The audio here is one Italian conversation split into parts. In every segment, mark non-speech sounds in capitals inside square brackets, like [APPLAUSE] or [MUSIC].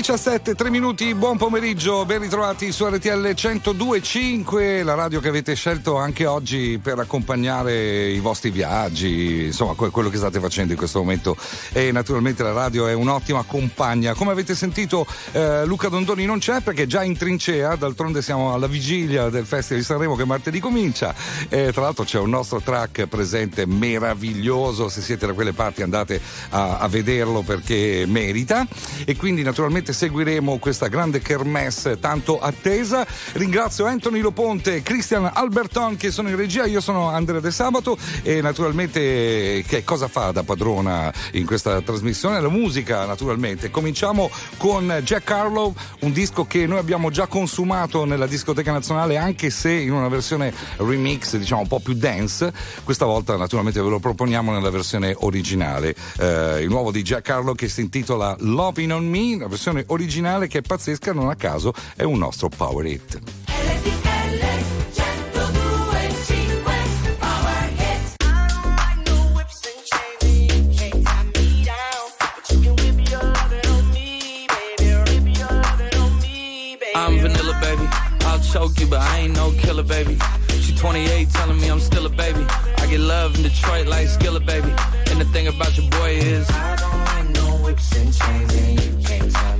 17, 3 minuti, buon pomeriggio, ben ritrovati su RTL 102.5, la radio che avete scelto anche oggi per accompagnare i vostri viaggi, insomma quello che state facendo in questo momento. E naturalmente la radio è un'ottima compagna. Come avete sentito eh, Luca Dondoni non c'è perché è già in trincea, d'altronde siamo alla vigilia del Festival di Sanremo che martedì comincia. E tra l'altro c'è un nostro track presente meraviglioso, se siete da quelle parti andate a, a vederlo perché merita. E quindi naturalmente naturalmente seguiremo questa grande kermesse tanto attesa. Ringrazio Anthony Loponte Christian Alberton che sono in regia, io sono Andrea De Sabato e naturalmente che cosa fa da padrona in questa trasmissione? La musica naturalmente. Cominciamo con Jack Harlow, un disco che noi abbiamo già consumato nella discoteca nazionale anche se in una versione remix diciamo un po' più dance. Questa volta naturalmente ve lo proponiamo nella versione originale. Eh, il nuovo di Jack Harlow che si intitola Loving on Me, la versione versione originale che è pazzesca, non a caso è un nostro power hit. I'm vanilla, baby. I'll choke you, but I ain't no killer, baby. She 28, telling me I'm still a baby. I get love in Detroit like Skilla, baby. And the thing about your boy is, I don't like no whips and chains, and you can't tell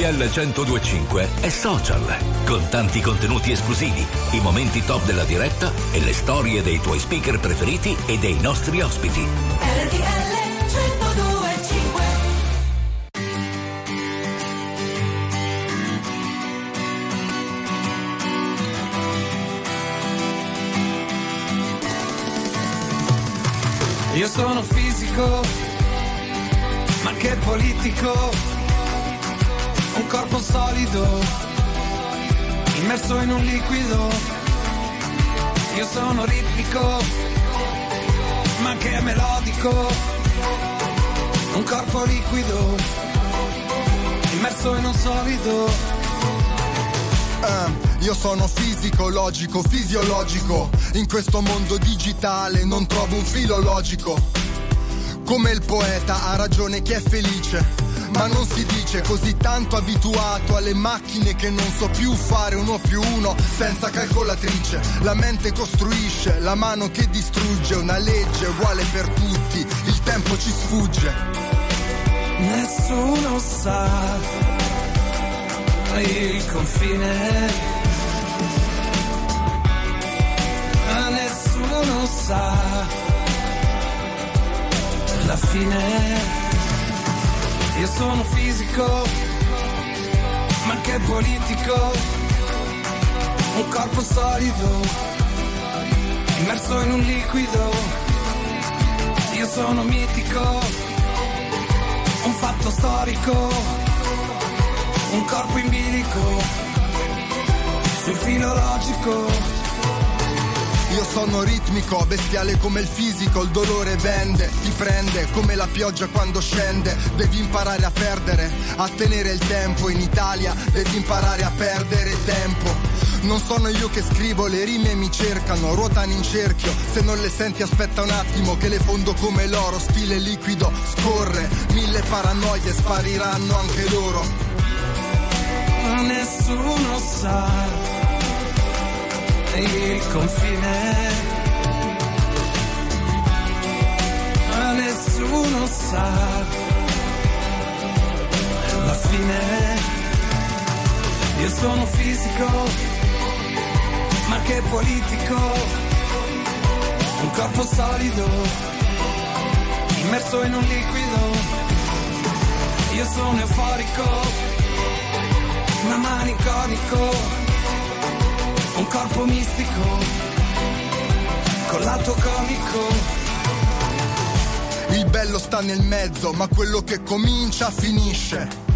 RTL 1025 è social, con tanti contenuti esclusivi, i momenti top della diretta e le storie dei tuoi speaker preferiti e dei nostri ospiti. RTL 1025 Io sono fisico, ma che politico un corpo solido, immerso in un liquido. Io sono ritmico, ma anche melodico. Un corpo liquido, immerso in un solido. Uh, io sono fisico, logico, fisiologico. In questo mondo digitale non trovo un filo logico. Come il poeta ha ragione chi è felice ma non si dice così tanto abituato alle macchine che non so più fare uno più uno senza calcolatrice. La mente costruisce, la mano che distrugge, una legge uguale per tutti, il tempo ci sfugge. Nessuno sa il confine. Nessuno sa la fine io sono fisico, ma che politico, un corpo solido, immerso in un liquido, io sono mitico, un fatto storico, un corpo in bilico, sul filo logico io sono ritmico, bestiale come il fisico, il dolore vende, ti prende come la pioggia quando scende. Devi imparare a perdere, a tenere il tempo. In Italia devi imparare a perdere tempo. Non sono io che scrivo, le rime mi cercano, ruotano in cerchio. Se non le senti aspetta un attimo che le fondo come l'oro, stile liquido, scorre. Mille paranoie spariranno anche loro. Ma nessuno sa il confine. Ma nessuno sa la fine. Io sono fisico, ma che politico. Un corpo solido, immerso in un liquido. Io sono euforico, ma maniconico un corpo mistico, con lato comico. Il bello sta nel mezzo, ma quello che comincia finisce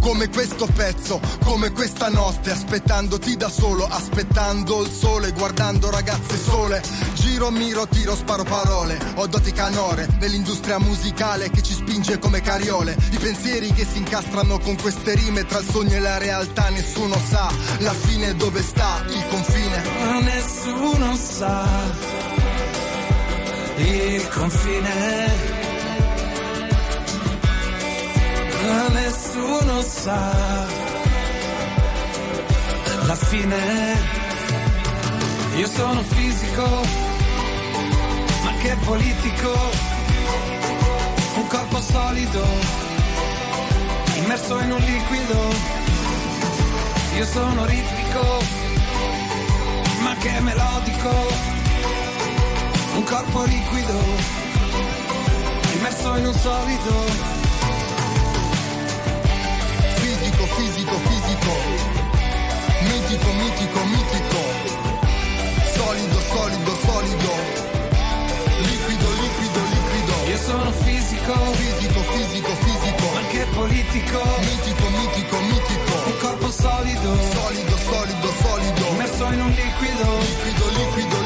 come questo pezzo, come questa notte, aspettandoti da solo, aspettando il sole, guardando ragazze sole. Giro, miro, tiro, sparo parole. Ho doti canore nell'industria musicale che ci spinge come cariole. I pensieri che si incastrano con queste rime tra il sogno e la realtà, nessuno sa la fine dove sta il confine. Ma nessuno sa il confine ma nessuno sa la fine. Io sono fisico, ma che politico, un corpo solido, immerso in un liquido. Io sono ritmico, ma che melodico, un corpo liquido, immerso in un solido fisico, fisico, mitico, mitico, mitico, solido, solido, solido, liquido, liquido, liquido. Io sono fisico, fisico, fisico, fisico, anche politico, mitico, mitico, mitico, un corpo solido, solido, solido, solido, immerso in un liquido, liquido, liquido, liquido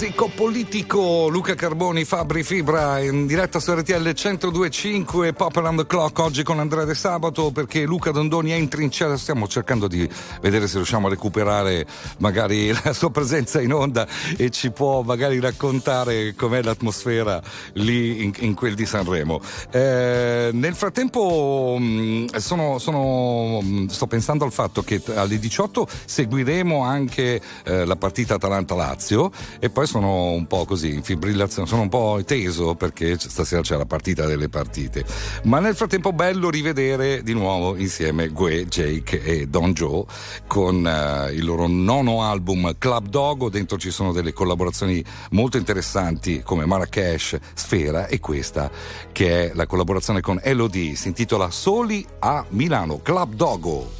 fisico politico. Luca Carboni, Fabri Fibra in diretta su RTL 1025 Pop Around the Clock oggi con Andrea De Sabato perché Luca Dondoni è in trincea. Stiamo cercando di vedere se riusciamo a recuperare magari [LAUGHS] la sua presenza in onda e ci può magari raccontare com'è l'atmosfera lì in, in quel di Sanremo. Eh, nel frattempo mm, sono, sono, mm, sto pensando al fatto che alle 18 seguiremo anche eh, la partita Atalanta-Lazio e poi sono un po' così in fibrillazione, sono un po' teso perché stasera c'è la partita delle partite. Ma nel frattempo bello rivedere di nuovo insieme Gue, Jake e Don Joe con uh, il loro nono album Club Dogo, dentro ci sono delle collaborazioni molto interessanti come Marrakesh, Sfera e questa che è la collaborazione con Elodie, si intitola Soli a Milano, Club Dogo.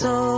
niente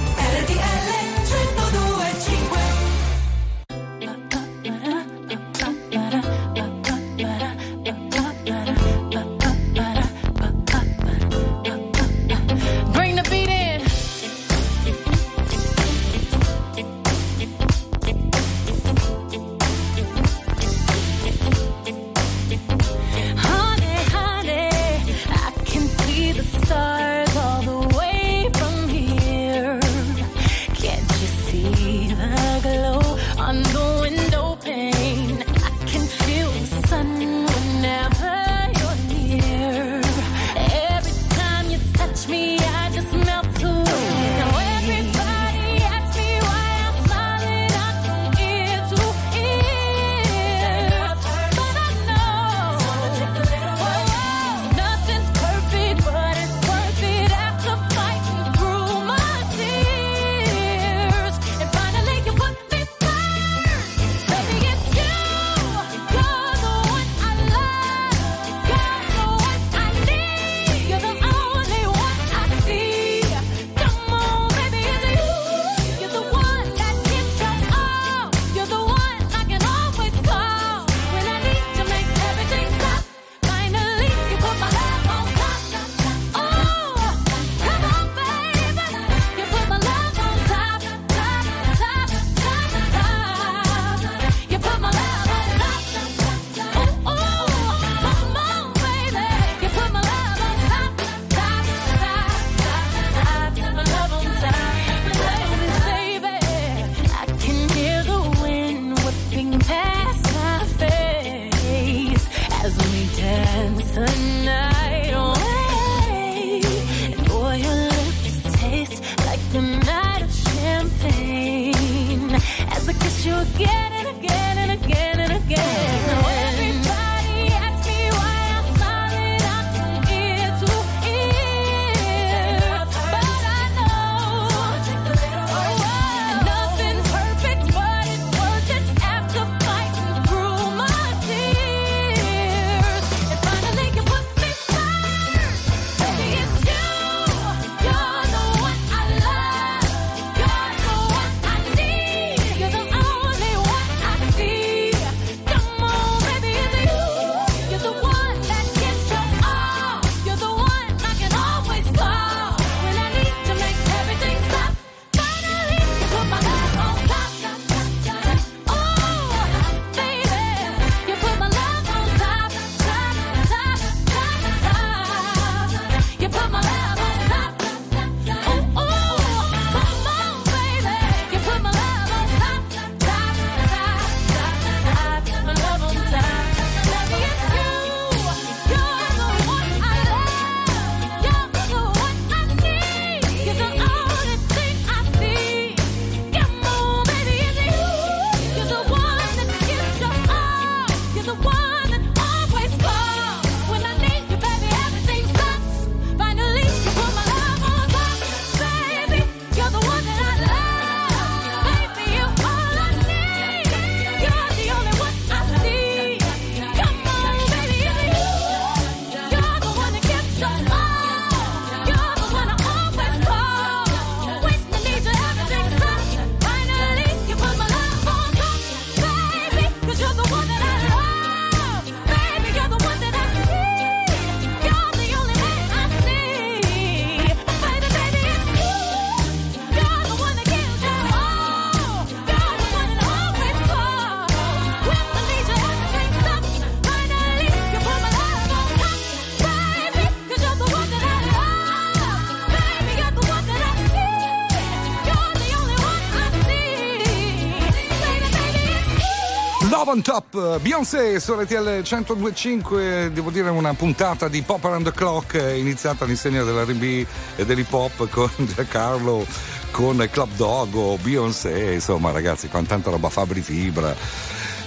On Top, Beyoncé su RTL 1025, devo dire una puntata di Pop Around the Clock iniziata all'insegna dell'R&B e dell'hip hop [LAUGHS] con Giancarlo, con Club Dogo, Beyoncé, insomma ragazzi, con tanta roba Fabri Fibra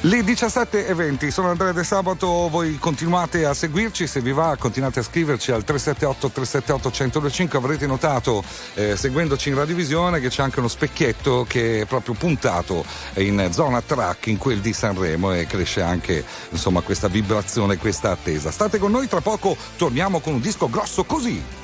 le 17 e 20 sono Andrea De Sabato, voi continuate a seguirci, se vi va continuate a scriverci al 378 378 1025, avrete notato eh, seguendoci in radiovisione che c'è anche uno specchietto che è proprio puntato in zona track in quel di Sanremo e cresce anche insomma questa vibrazione, questa attesa. State con noi, tra poco torniamo con un disco grosso così.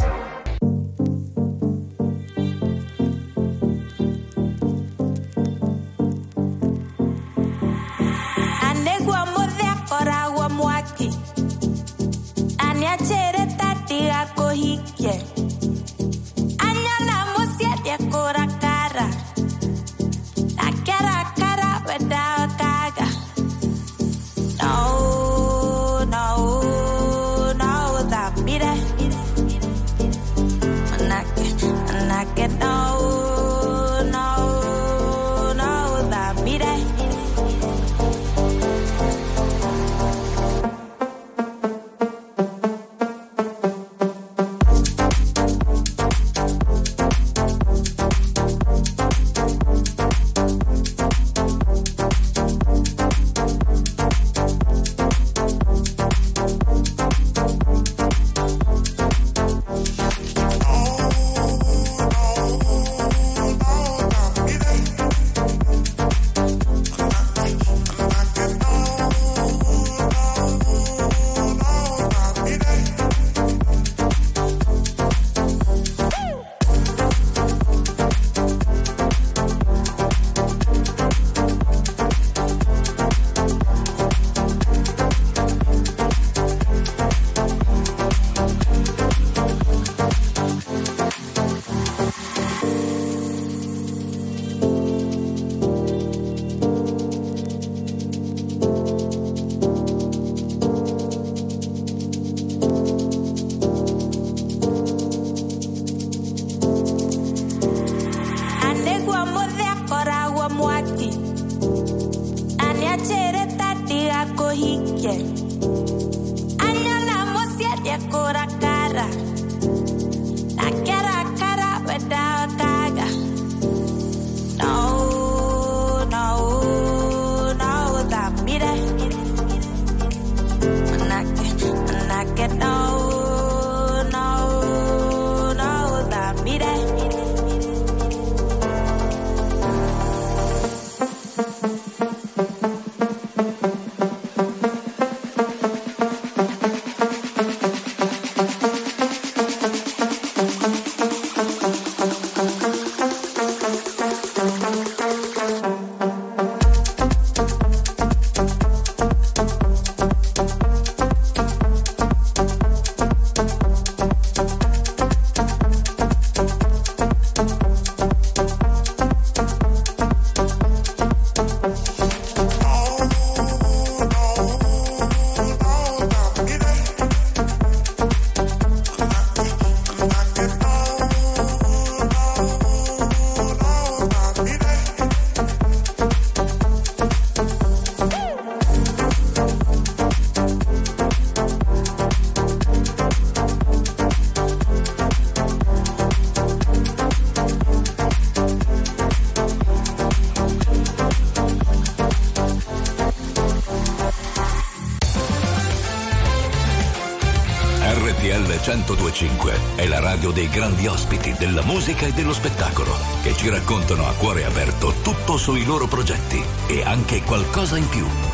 1025 è la radio dei grandi ospiti della musica e dello spettacolo che ci raccontano a cuore aperto tutto sui loro progetti e anche qualcosa in più.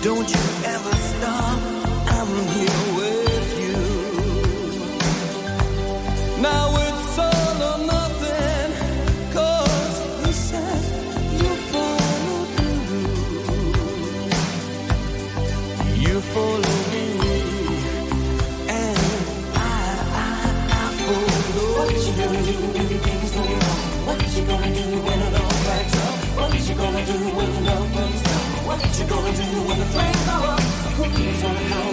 Don't you ever 你最好。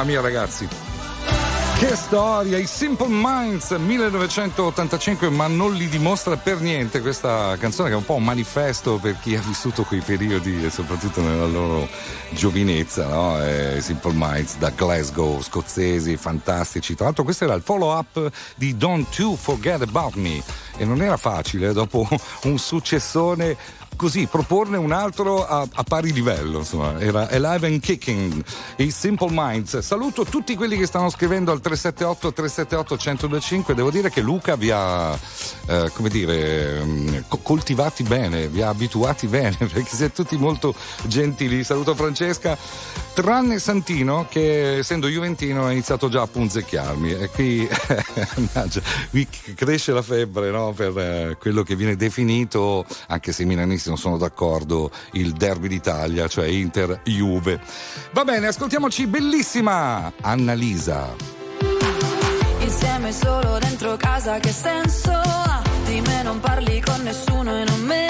mamma mia ragazzi. Che storia, i Simple Minds 1985, ma non li dimostra per niente questa canzone che è un po' un manifesto per chi ha vissuto quei periodi e soprattutto nella loro giovinezza, no? Eh, Simple Minds da Glasgow, scozzesi, fantastici. Tra l'altro questo era il follow up di Don't You Forget About Me e non era facile dopo un successone così proporne un altro a, a pari livello. Insomma, era Alive and Kicking, i Simple Minds. Saluto tutti quelli che stanno scrivendo al 378 378 1025. Devo dire che Luca vi ha, eh, come dire, mm, coltivati bene, vi ha abituati bene, [LAUGHS] perché siete tutti molto gentili. Saluto Francesca, tranne Santino, che essendo Juventino ha iniziato già a punzecchiarmi. E qui, [LAUGHS] qui cresce la febbre no? per eh, quello che viene definito, anche se i milanisti non sono d'accordo, il derby d'Italia, cioè Inter-Juve. Va bene, ascoltiamoci, bellissima Annalisa. Insieme solo dentro casa, che senso ha? Di me non parli con nessuno e non me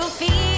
You feel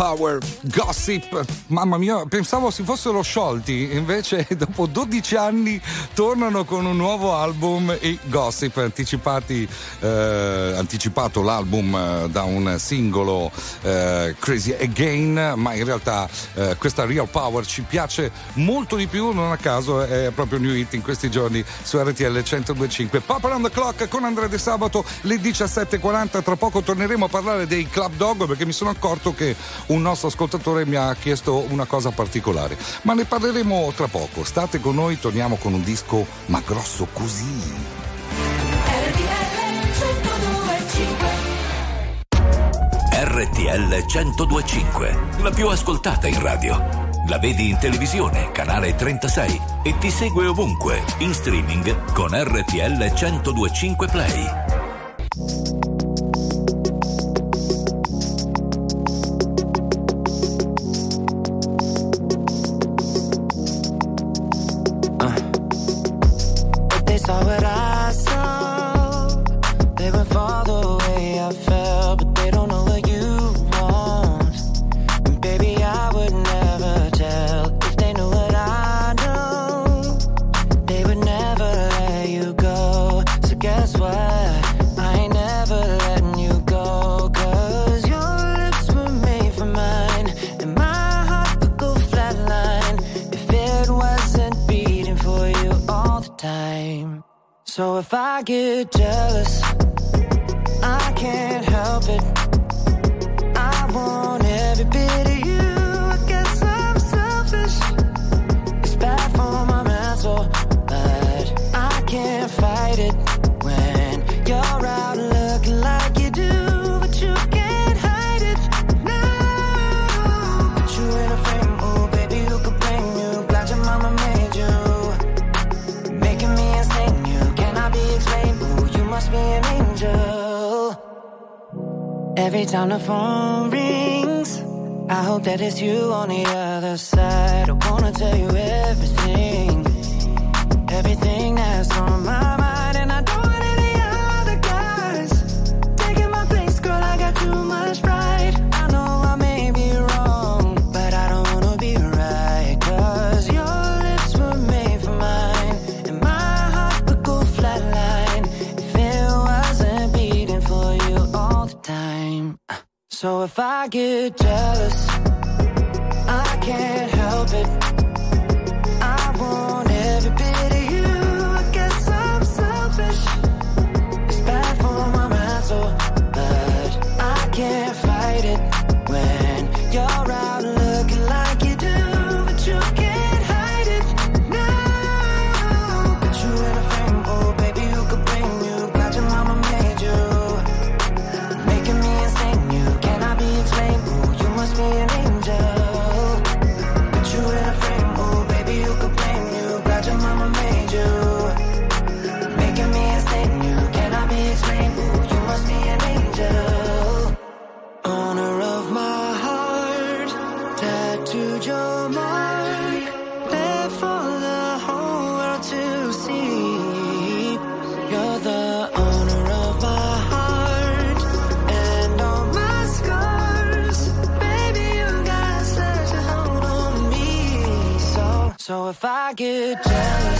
Power Gossip. Mamma mia, pensavo si fossero sciolti, invece [LAUGHS] dopo 12 anni tornano con un nuovo album e Gossip, anticipati, eh, anticipato l'album eh, da un singolo eh, Crazy Again, ma in realtà eh, questa Real Power ci piace molto di più, non a caso è proprio new hit in questi giorni su RTL 1025. Pop around the clock con Andrea De Sabato le 17.40, tra poco torneremo a parlare dei Club Dog perché mi sono accorto che un nostro ascoltatore mi ha chiesto una cosa particolare, ma ne parleremo tra poco. State con noi, torniamo con un disco ma grosso così. RTL 1025, la più ascoltata in radio. La vedi in televisione, canale 36 e ti segue ovunque, in streaming con RTL 1025 Play. So if I get jealous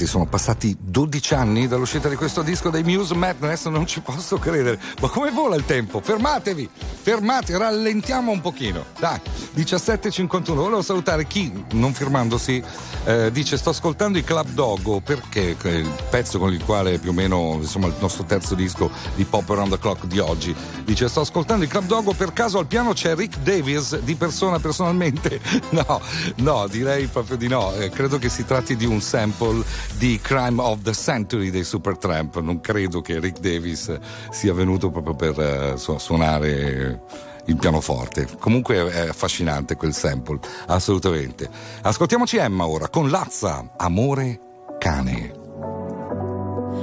ragazzi, sono passati 12 anni dall'uscita di questo disco dei Muse Madness, non ci posso credere. Ma come vola il tempo? Fermatevi, fermate, rallentiamo un pochino. Dai, 17.51, volevo salutare chi, non firmandosi eh, dice sto ascoltando i Club Dogo perché il pezzo con il quale più o meno, insomma, il nostro terzo disco di Pop Around the Clock di oggi. Dice sto ascoltando i Club Dogo, per caso al piano c'è Rick Davis di persona personalmente? [LAUGHS] No, no, direi proprio di no. Eh, credo che si tratti di un sample di Crime of the Century dei Supertramp. Non credo che Rick Davis sia venuto proprio per eh, su- suonare il pianoforte. Comunque è affascinante quel sample, assolutamente. Ascoltiamoci Emma ora con Lazza, Amore cane.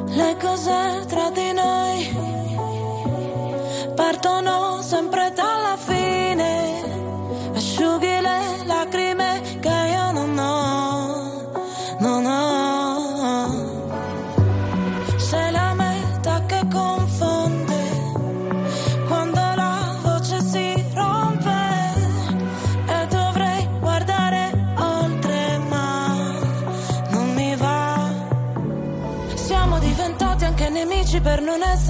Le cose tra di noi partono sempre dalla fine.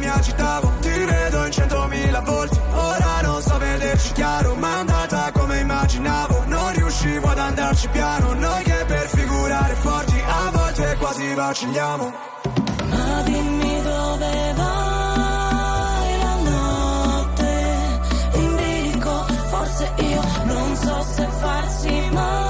mi agitavo Ti vedo in centomila volti. Ora non so vederci chiaro Ma è andata come immaginavo. Non riuscivo ad andarci piano Noi che per figurare forti A volte quasi vacilliamo. Ma dimmi dove vai la notte. In bilico, forse io non so se farsi male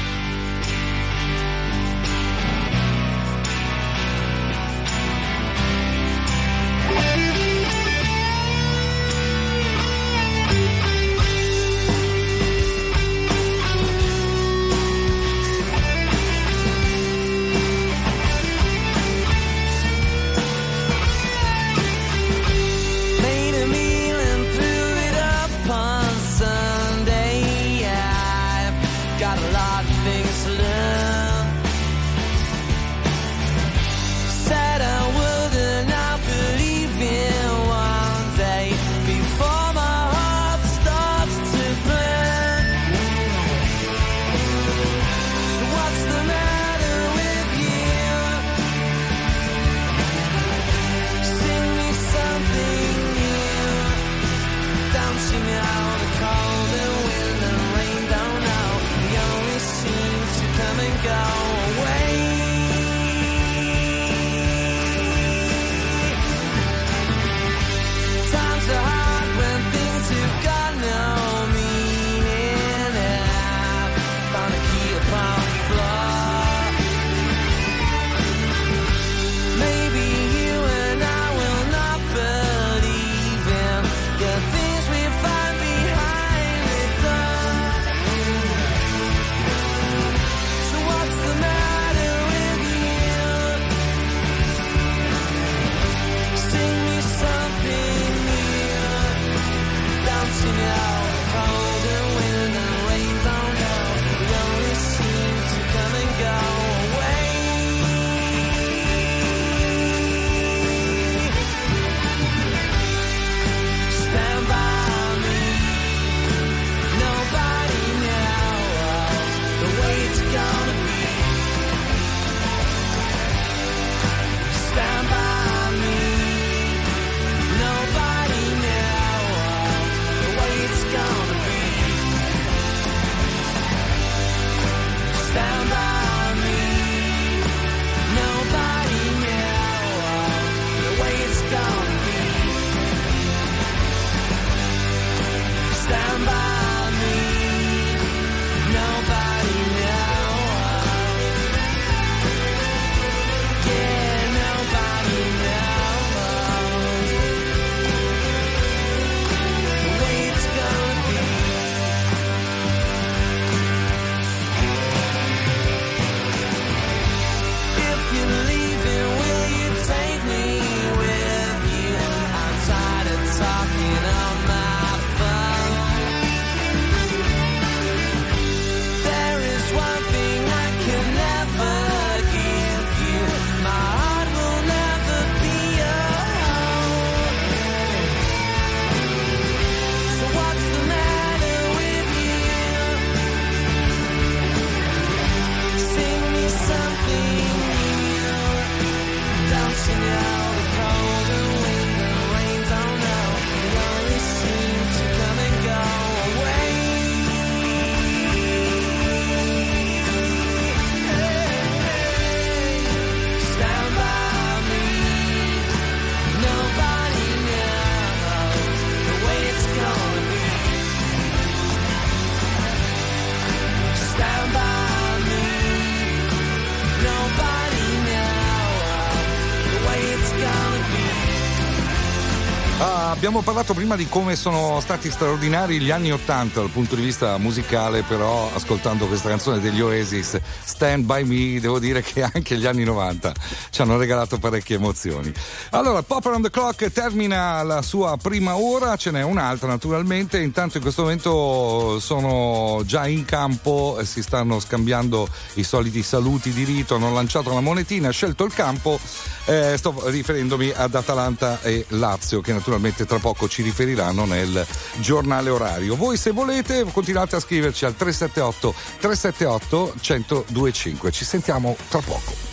Abbiamo parlato prima di come sono stati straordinari gli anni Ottanta dal punto di vista musicale, però ascoltando questa canzone degli Oasis, Stand By Me, devo dire che anche gli anni 90 ci hanno regalato parecchie emozioni. Allora, Pop Around the Clock termina la sua prima ora, ce n'è un'altra naturalmente, intanto in questo momento sono già in campo, si stanno scambiando i soliti saluti di rito, hanno lanciato la monetina, scelto il campo, eh, sto riferendomi ad Atalanta e Lazio che naturalmente tra poco ci riferiranno nel giornale orario. Voi se volete continuate a scriverci al 378 378 1025. Ci sentiamo tra poco.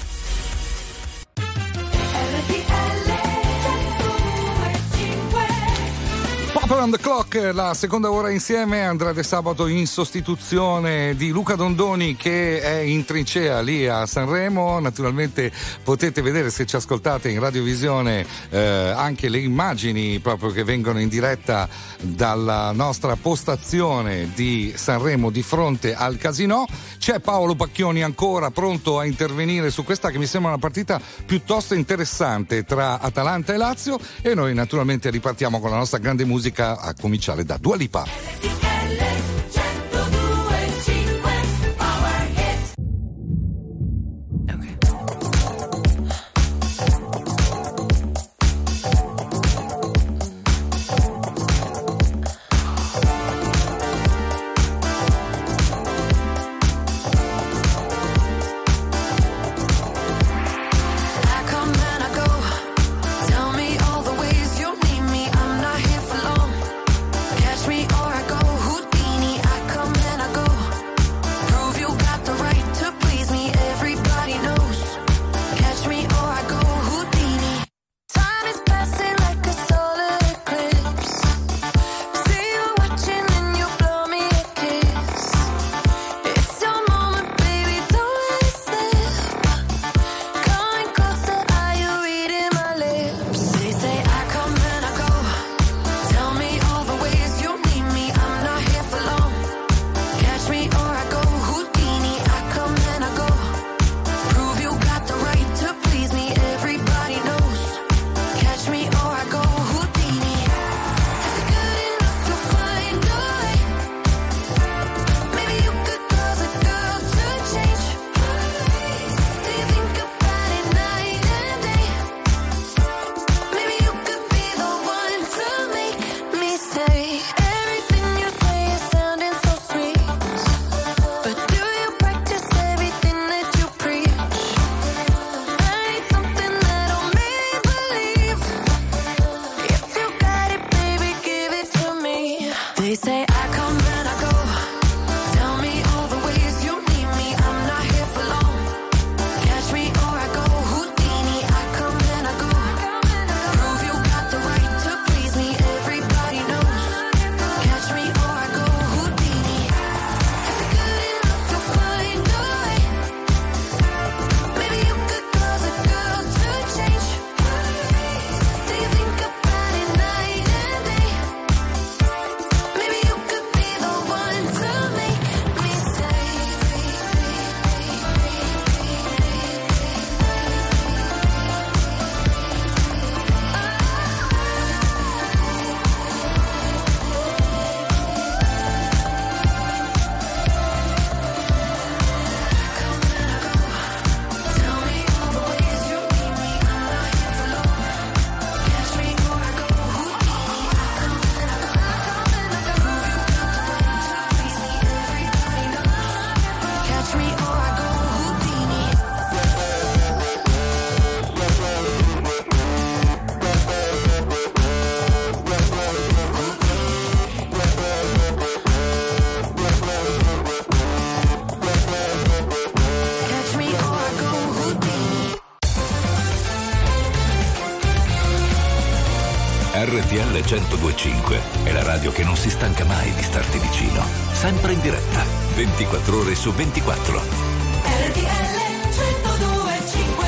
Pop Around the Clock, la seconda ora insieme, Andrade Sabato in sostituzione di Luca Dondoni che è in trincea lì a Sanremo. Naturalmente potete vedere se ci ascoltate in radiovisione eh, anche le immagini proprio che vengono in diretta dalla nostra postazione di Sanremo di fronte al casino. C'è Paolo Pacchioni ancora pronto a intervenire su questa che mi sembra una partita piuttosto interessante tra Atalanta e Lazio e noi naturalmente ripartiamo con la nostra grande musica a cominciare da Dua Lipa. 1025 è la radio che non si stanca mai di starti vicino. Sempre in diretta, 24 ore su 24. RTL 1025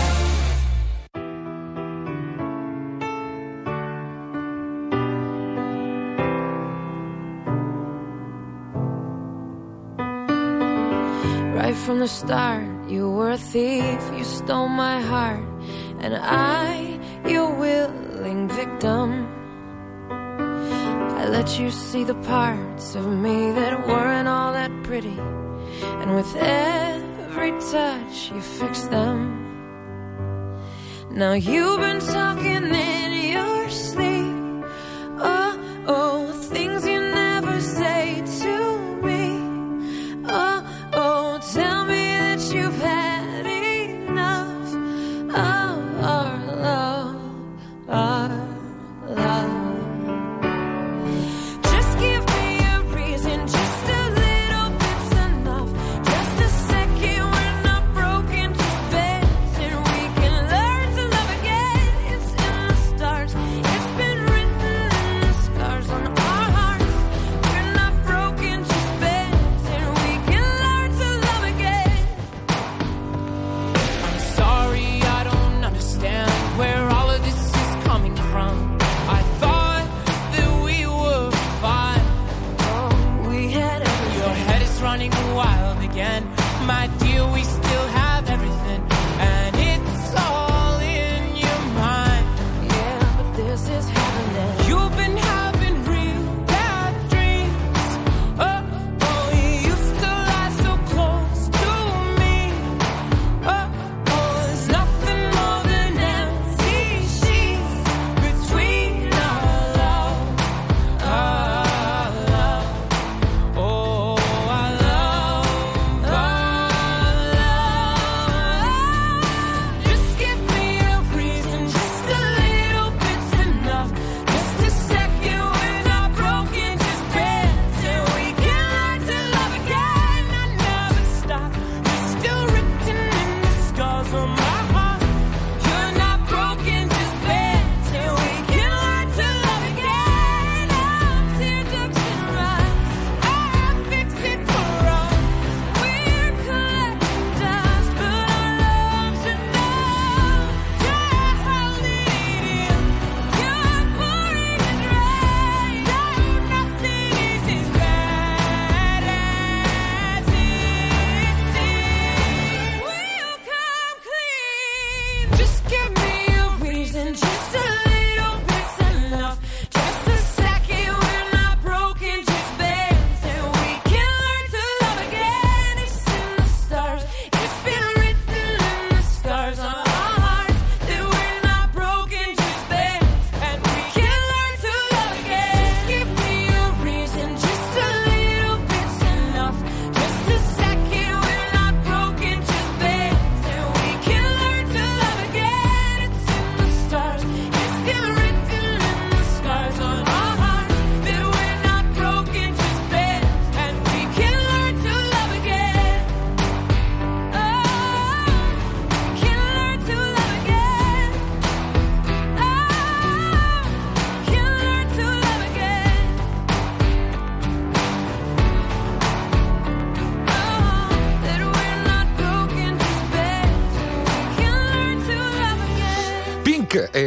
Right from the start, you were a thief, you stole my heart, and I, see the parts of me that weren't all that pretty. And with every touch, you fix them. Now you've been talking.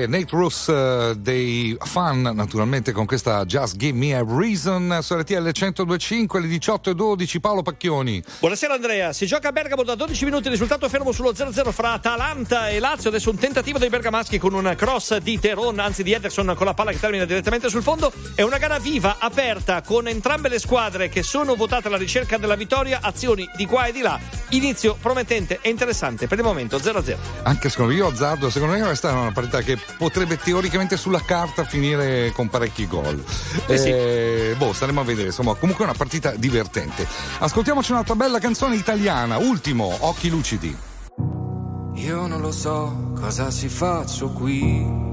e Nate Roos eh, dei fan naturalmente con questa Just Give Me a Reason su RTL 1025 alle 18 e 12 Paolo Pacchioni. Buonasera Andrea. Si gioca a Bergamo da 12 minuti risultato fermo sullo 0-0 fra Atalanta e Lazio. Adesso un tentativo dei bergamaschi con un cross di Teron anzi di Ederson con la palla che termina direttamente sul fondo. È una gara viva, aperta, con entrambe le squadre che sono votate alla ricerca della vittoria, azioni di qua e di là. Inizio promettente e interessante per il momento 0-0. Anche secondo me, io azzardo, secondo me questa è una partita che potrebbe teoricamente sulla carta finire con parecchi gol. Eh, eh sì. Boh, staremo a vedere, insomma, comunque è una partita divertente. Ascoltiamoci un'altra bella canzone italiana, ultimo, Occhi lucidi. Io non lo so cosa si faccio qui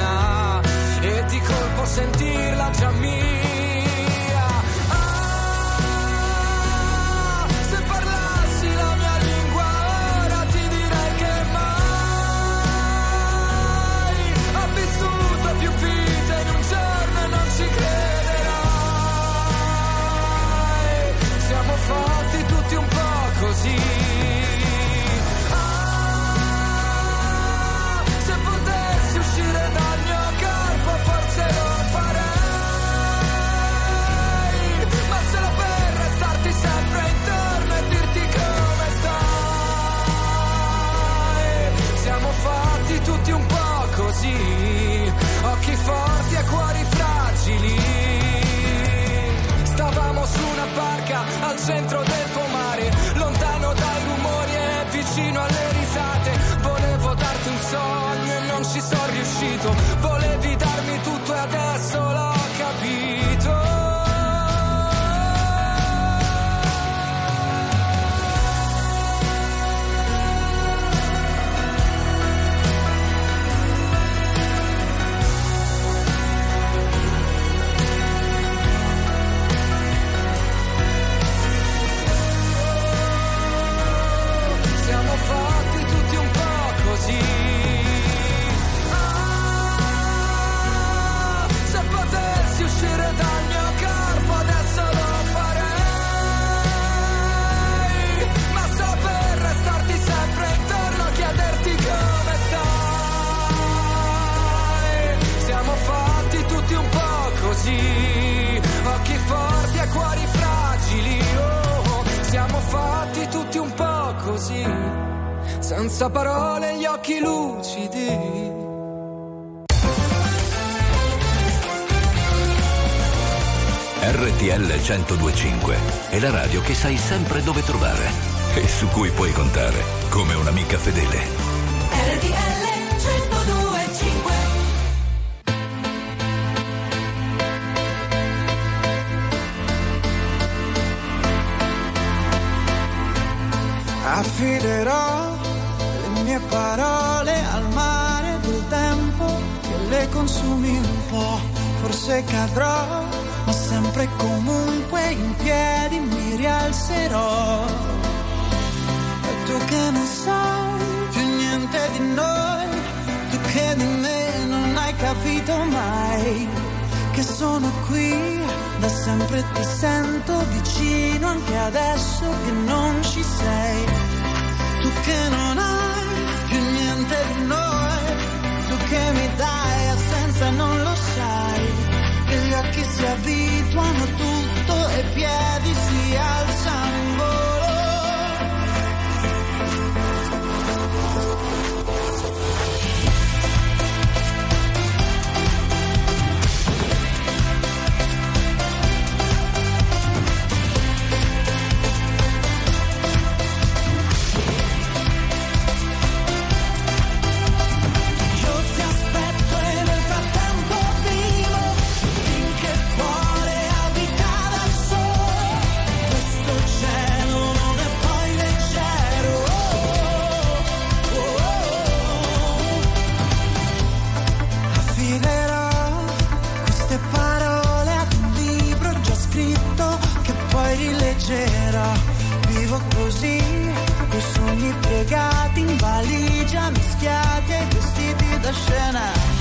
di colpo sentirla già mia. Barca cuori fragili. Oh, siamo fatti tutti un po' così, senza parole e gli occhi lucidi. RTL 1025 è la radio che sai sempre dove trovare e su cui puoi contare come un'amica fedele. RTL Affiderò le mie parole al mare del tempo che le consumi un po', forse cadrò, ma sempre comunque in piedi mi rialzerò. E tu che non sai più niente di noi, tu che di me non hai capito mai, che sono qui da sempre ti sento vicino anche adesso che non ci sei. Tu che non hai più niente di noi, tu che mi dai assenza non lo sai. Che gli occhi si abituano a tutto e i piedi si alzano in. Piegati in valigia, mischiati ai vestiti da scena.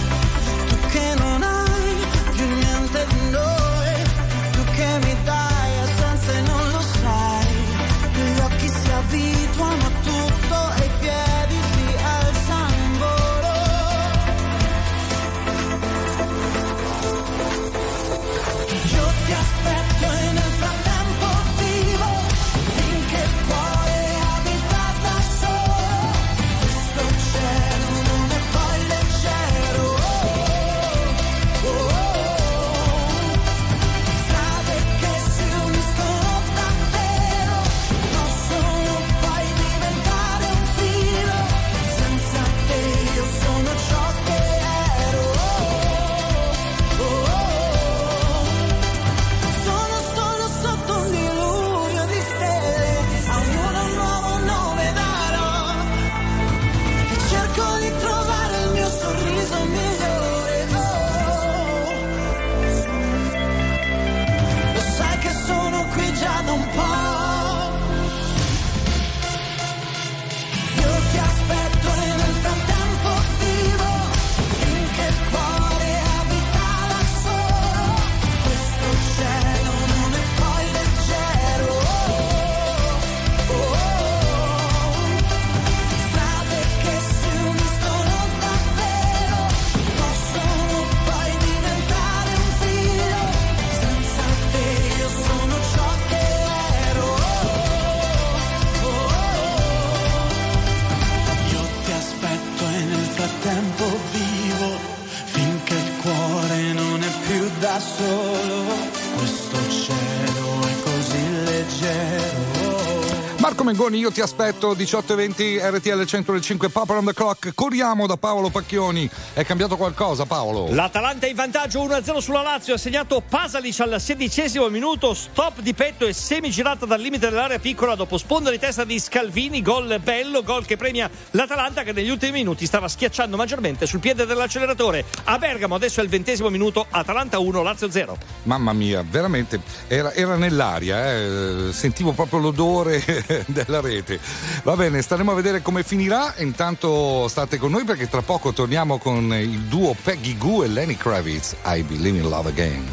Marco Mengoni, io ti aspetto 18 e 20 RTL 105 Papa on the clock. Corriamo da Paolo Pacchioni. È cambiato qualcosa, Paolo? L'Atalanta è in vantaggio 1-0 sulla Lazio, ha segnato Pasalic al sedicesimo minuto, stop di petto e semigirata dal limite dell'area piccola dopo sponda di testa di Scalvini, gol bello, gol che premia l'Atalanta che negli ultimi minuti stava schiacciando maggiormente sul piede dell'acceleratore. A Bergamo adesso è il ventesimo minuto, Atalanta 1, Lazio 0. Mamma mia, veramente era, era nell'aria, eh. sentivo proprio l'odore [LAUGHS] della rete. Va bene, staremo a vedere come finirà. Intanto state con noi perché tra poco torniamo con il duo Peggy Goo e Lenny Kravitz. I Believe in Love Again.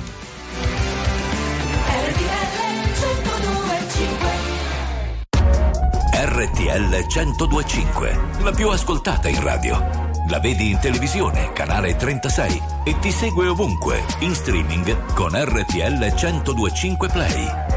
RTL 1025, la più ascoltata in radio. La vedi in televisione, canale 36 e ti segue ovunque, in streaming con RTL 1025 Play.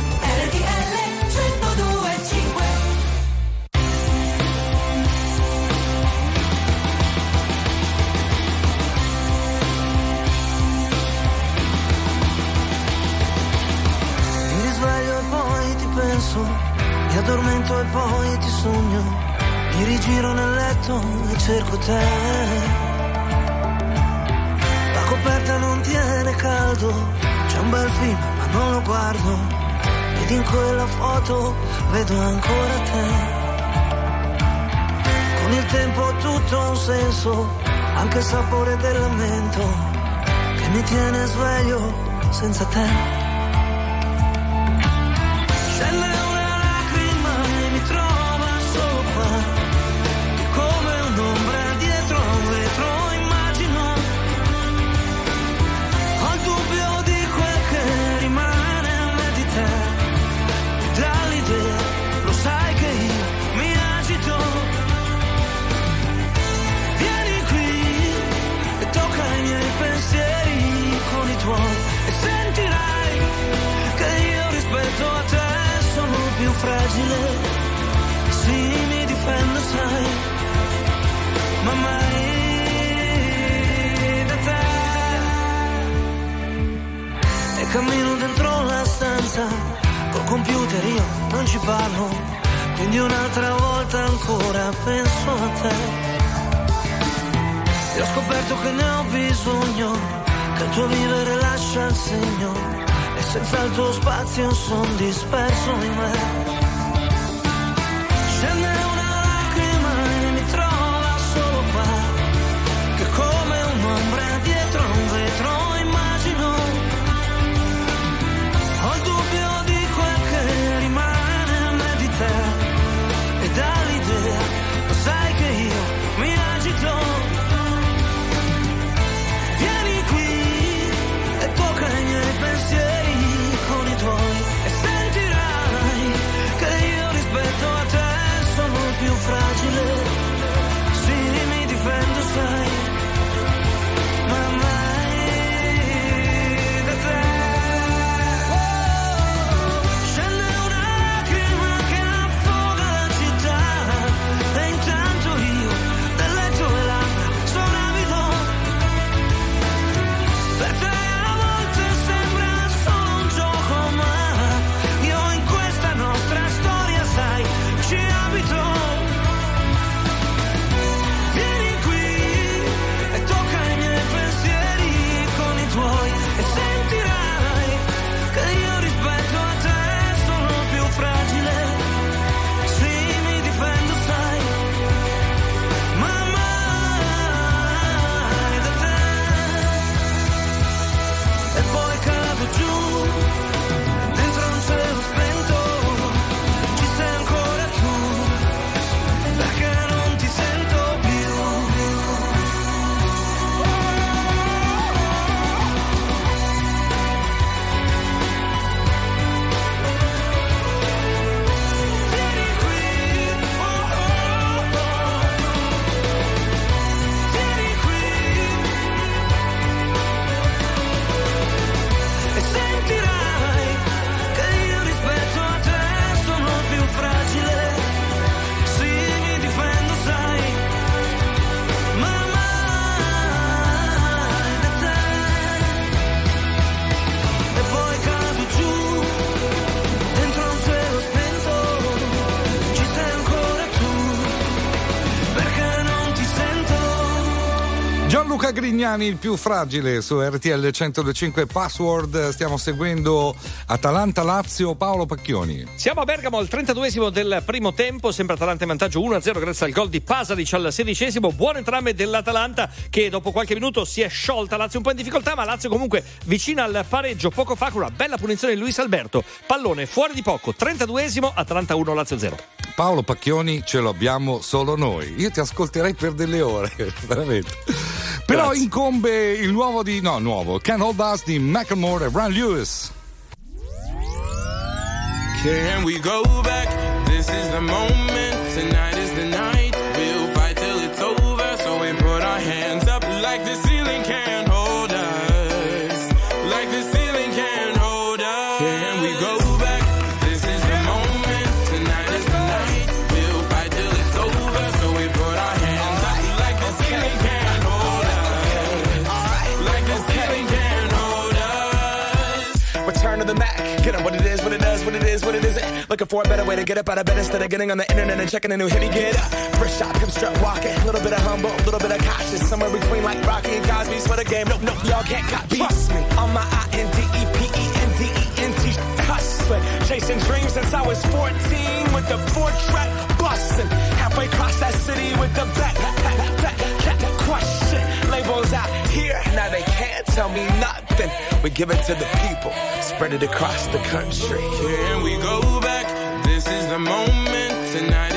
Non lo guardo, ed in quella foto vedo ancora te. Con il tempo tutto ha un senso, anche il sapore del lamento, che mi tiene sveglio senza te. Ci parlo, quindi un'altra volta ancora penso a te. E ho scoperto che ne ho bisogno, che il tuo vivere lascia il segno, e senza il tuo spazio son disperso in me. Grignani, il più fragile su RTL 105 Password. Stiamo seguendo Atalanta Lazio, Paolo Pacchioni. Siamo a Bergamo al 32esimo del primo tempo, sempre Atalanta in vantaggio 1-0 grazie al gol di Pasalic al sedicesimo. Buone entrambe dell'Atalanta che dopo qualche minuto si è sciolta. Lazio un po' in difficoltà, ma Lazio comunque vicina al pareggio poco fa con una bella punizione di Luis Alberto. Pallone fuori di poco, 32esimo, Atalanta 1, Lazio 0. Paolo Pacchioni ce lo abbiamo solo noi. Io ti ascolterei per delle ore, [LAUGHS] veramente. Però incombe il nuovo di. no, nuovo. Can Hold Us di Macklemore e Run Lewis. Can we go back? This is the moment. Tonight for a better way to get up out of bed instead of getting on the internet and checking a new hit. Me get up. First shot, hip strut walking. A little bit of humble, a little bit of cautious. Somewhere between like Rocky and Cosby's for the game. Nope, nope, y'all can't copy. Trust me. On my I-N-D-E-P-E-N-D-E-N-T hustling. Chasing dreams since I was 14 with the four track busting. Halfway across that city with the back, back, back, back, back, question. Labels out here, now they can't tell me nothing. We give it to the people, spread it across the country. Can we go back? Is the moment. Tonight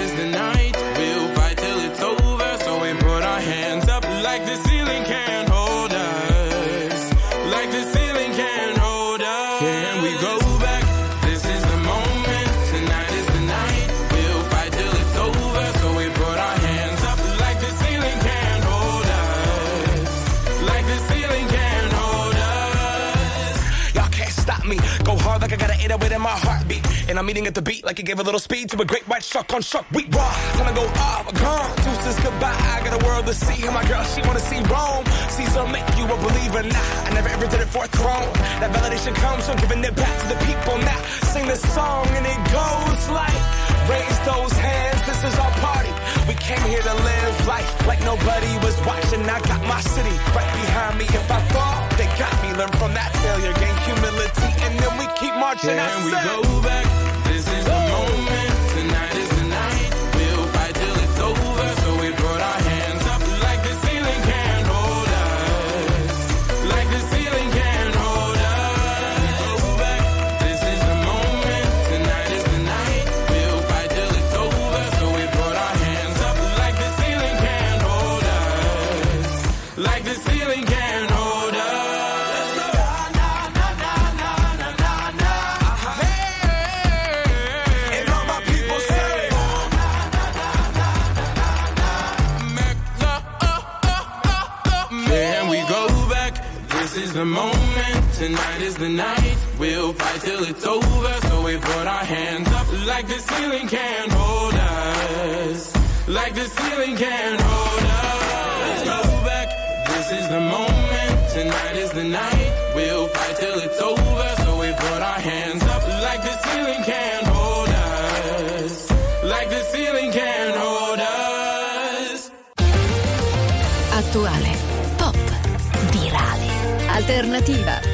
And I'm eating at the beat like it gave a little speed to a great white shark on shark. We raw. Time to go off, gone. Deuces goodbye. I got a world to see. And my girl, she wanna see Rome. Caesar make you a believer. Nah, I never ever did it for a throne. That validation comes from giving it back to the people. Now sing this song and it goes like, raise those hands. This is our party. We came here to live life like nobody was watching. I got my city right behind me. If I fall, they got me. Learn from that failure, gain humility, and then we keep marching. Yeah, and we go back. the night. We'll fight till it's over. So we put our hands up like the ceiling can hold us. Like the ceiling can hold us. Let's go back. This is the moment. Tonight is the night. We'll fight till it's over. So we put our hands up like the ceiling can hold us. Like the ceiling can hold us. Attuale, pop, virale, alternativa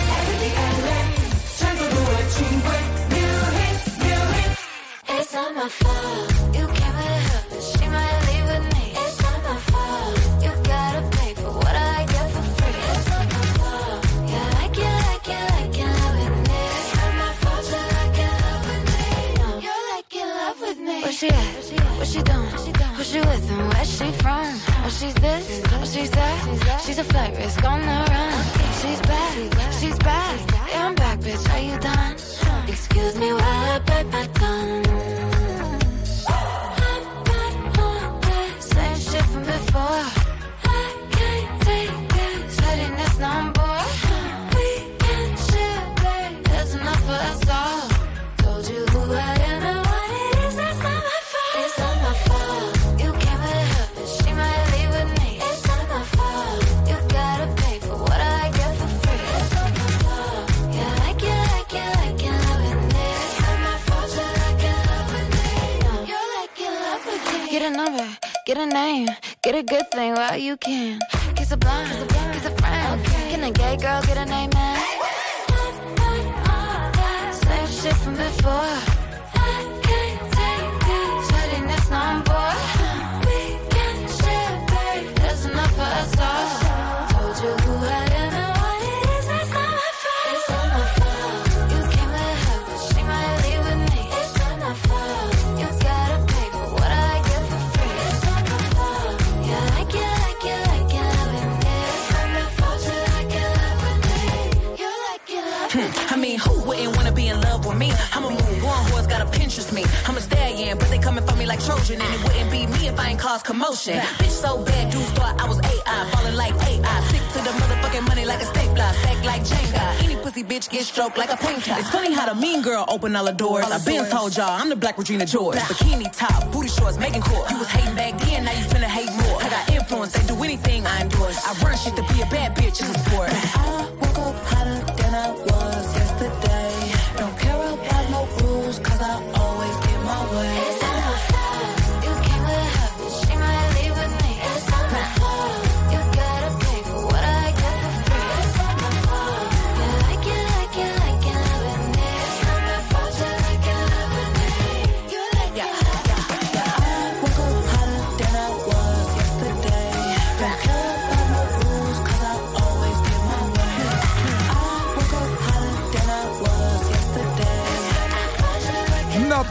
open all the doors. I've been told y'all, I'm the black Regina George. Bikini top, booty shorts, making court. You was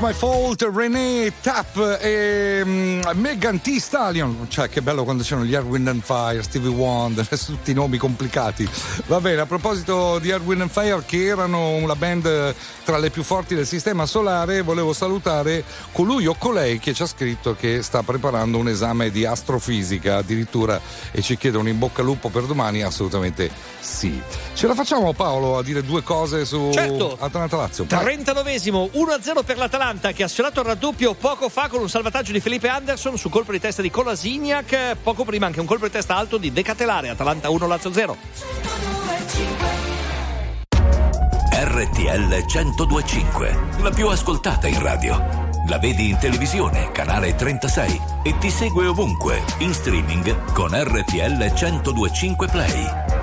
My Fault, René Tapp e mm, Megan T. Stallion. Cioè, che bello quando c'erano gli Erwin and Fire, Stevie Wonder, [LAUGHS] tutti i nomi complicati. Va bene, a proposito di Erwin and Fire, che erano una band tra le più forti del sistema solare, volevo salutare colui o colei che ci ha scritto che sta preparando un esame di astrofisica addirittura e ci chiede un in bocca al lupo per domani. Assolutamente sì. Ce la facciamo, Paolo, a dire due cose su Certo. Atalanta Lazio? Vai. 39esimo 1-0 per l'Atalanta che ha sfiorato il raddoppio poco fa con un salvataggio di Felipe Anderson su colpo di testa di Kolasiniak, poco prima anche un colpo di testa alto di Decatelare, Atalanta 1 Lazio 0. RTL 1025, la più ascoltata in radio. La vedi in televisione, canale 36 e ti segue ovunque, in streaming con RTL 1025 Play.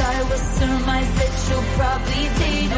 I was surmise that you'll probably date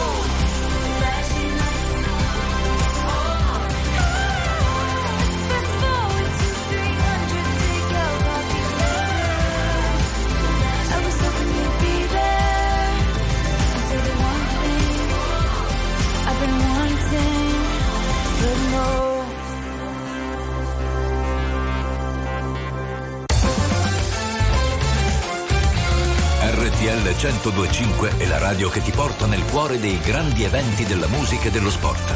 RTL 1025 è la radio che ti porta nel cuore dei grandi eventi della musica e dello sport.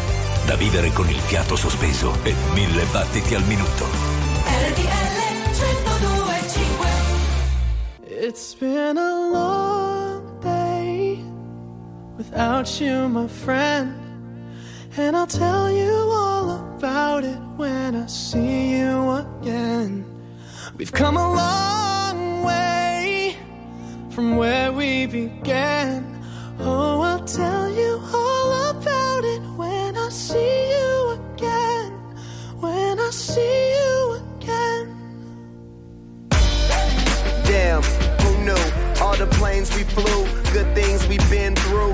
Da vivere con il fiato sospeso e mille battiti al minuto. RTL 1025 It's been a long day without you, my friend. And I'll tell you all about it when I see you again. We've come a long way from where we began. Oh, I'll tell you all about it when I see you again. When I see you again. Damn, who knew? All the planes we flew, good things we've been through.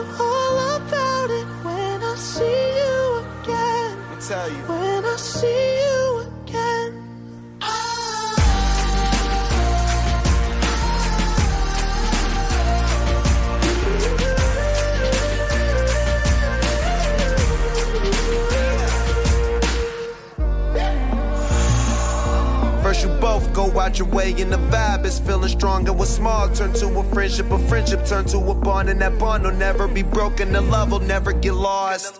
again. When I see you again. First you both go out your way and the vibe is feeling strong and what's small turn to a friendship, a friendship turn to a bond and that bond will never be broken, the love will never get lost.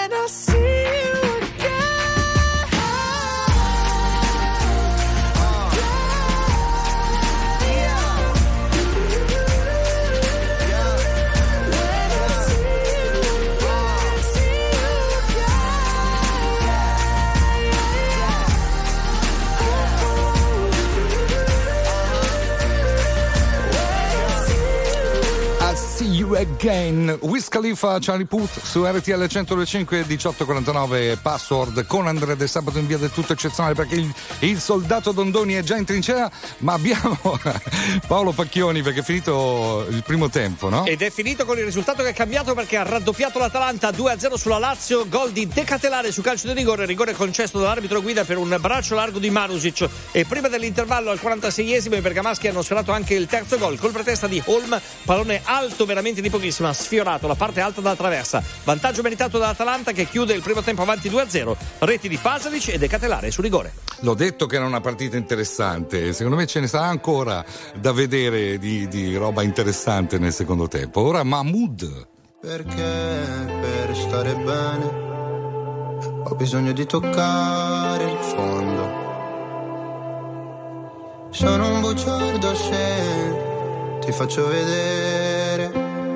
again. Wiz Khalifa, Charlie Puth su RTL 125 1849 password con Andrea De Sabato in via del tutto eccezionale perché il, il soldato Dondoni è già in trincea, ma abbiamo [LAUGHS] Paolo Pacchioni perché è finito il primo tempo, no? Ed è finito con il risultato che è cambiato perché ha raddoppiato l'Atalanta 2-0 sulla Lazio, gol di Decatelare su calcio di rigore, rigore concesso dall'arbitro guida per un braccio largo di Marusic e prima dell'intervallo al 46esimo i bergamaschi hanno sfiorato anche il terzo gol col pretesta di Holm, pallone alto veramente di pochissimo, ha sfiorato la parte alta della traversa. Vantaggio meritato dall'Atalanta che chiude il primo tempo avanti 2-0, reti di Pasalic e Decatelare su rigore. L'ho detto che era una partita interessante, secondo me ce ne sarà ancora da vedere di, di roba interessante nel secondo tempo. Ora Mahmood. Perché per stare bene ho bisogno di toccare il fondo. Sono un bugiardo se ti faccio vedere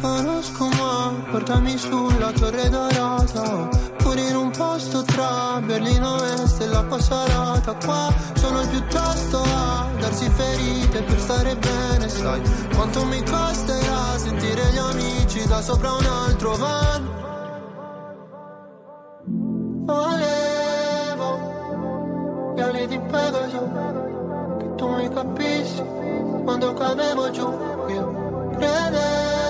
conosco ma portami sulla torre dorata. Pure in un posto tra Berlino e la Passarata Qua sono piuttosto a darsi ferite per stare bene Sai. Quanto mi costerà sentire gli amici da sopra un altro van? Volevo gli ali di Pegaso Che tu mi capissi quando cadevo giù. Io credevo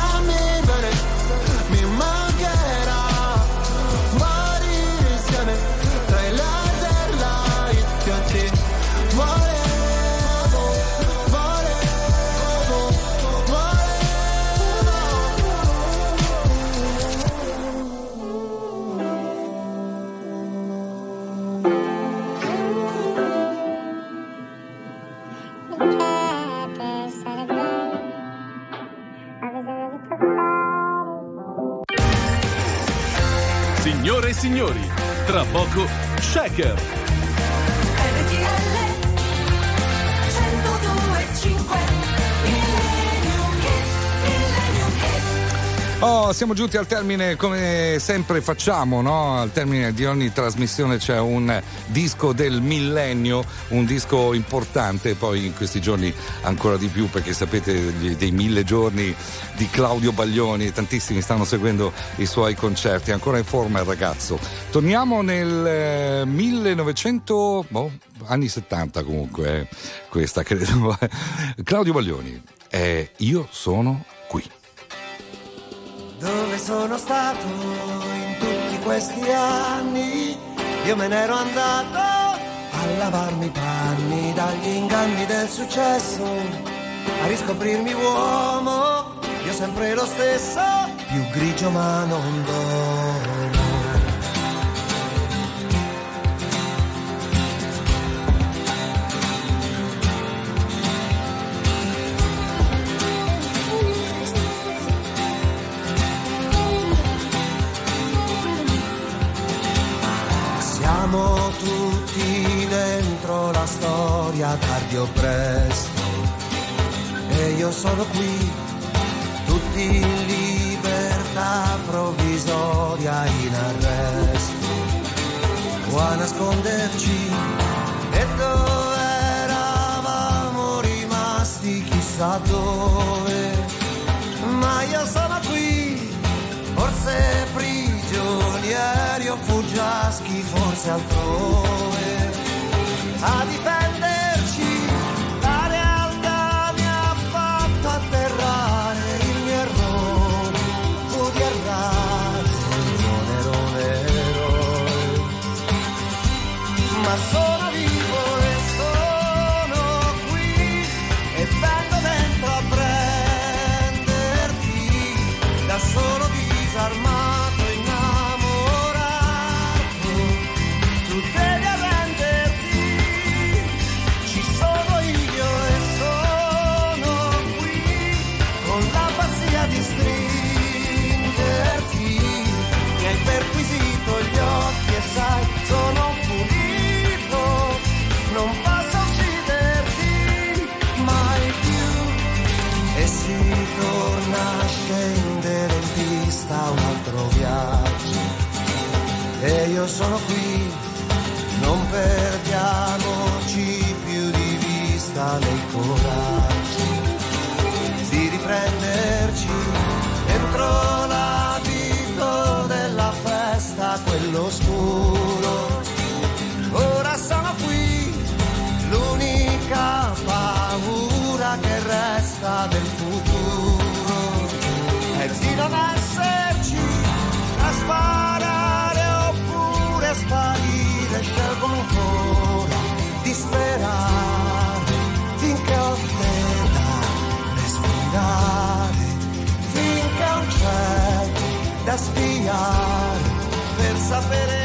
Signore e signori, tra poco Shaker. Oh, siamo giunti al termine, come sempre facciamo, no? Al termine di ogni trasmissione c'è un disco del millennio, un disco importante, poi in questi giorni ancora di più, perché sapete dei mille giorni di Claudio Baglioni, tantissimi stanno seguendo i suoi concerti, ancora in forma il ragazzo. Torniamo nel eh, 1900, boh, anni 70 comunque, eh, questa credo. [LAUGHS] Claudio Baglioni, eh, io sono qui. Dove sono stato in tutti questi anni? Io me n'ero andato a lavarmi i panni dagli inganni del successo, a riscoprirmi uomo, io sempre lo stesso, più grigio ma non dono. Siamo tutti dentro la storia tardi o presto. E io sono qui, tutti in libertà provvisoria in arresto. O a nasconderci e dove eravamo rimasti chissà dove, ma io sono qui, forse prigionieri o fuggiaschi, forse altrove, a difenderci. Sono qui, non perdiamoci più di vista nei coraggi di riprenderci dentro l'abito della festa, quello scuro. Ora sono qui, l'unica paura che resta del futuro è di non esserci a di sperare finché ho te da respirare, finché ho un cielo da spiare per sapere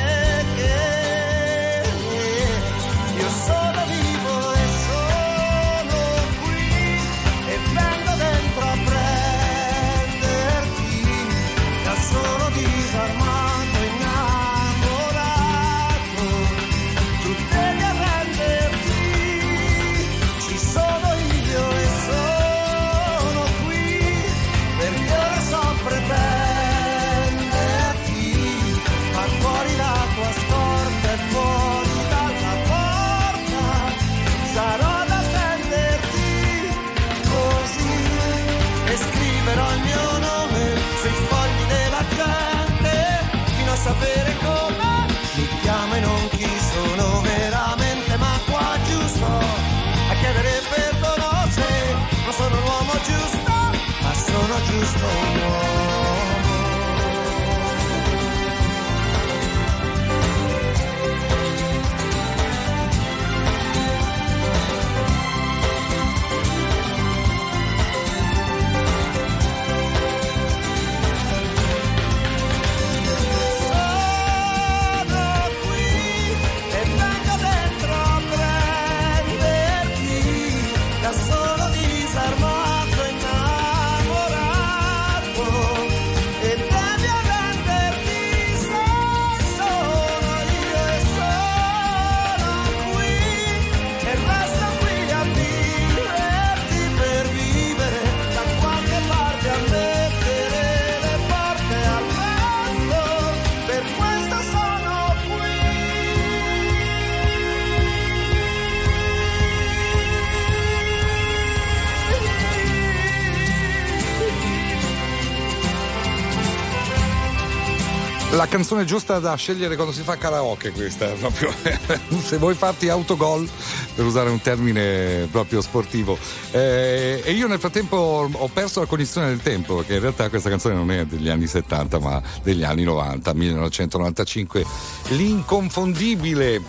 La canzone giusta da scegliere quando si fa karaoke questa, proprio [LAUGHS] se vuoi farti autogol, per usare un termine proprio sportivo. Eh, e io nel frattempo ho perso la cognizione del tempo, perché in realtà questa canzone non è degli anni 70, ma degli anni 90, 1995. L'inconfondibile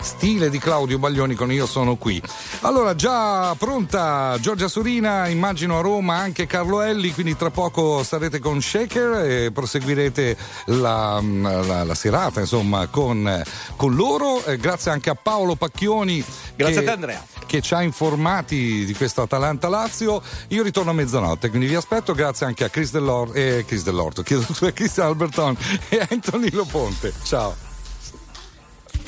stile di Claudio Baglioni con Io sono qui. Allora, già pronta Giorgia Surina, immagino a Roma anche Carlo Elli, quindi tra poco sarete con Shaker e proseguirete la, la- la serata insomma con, con loro. Eh, grazie anche a Paolo Pacchioni. Grazie che- a te, Andrea. Che ci ha informati di questo Atalanta Lazio. Io ritorno a mezzanotte, quindi vi aspetto. Grazie anche a Chris Dell'Orto, eh, Chris Dell'Orto, chiedo scusa, Chris Alberton e Anthony Loponte. Ciao.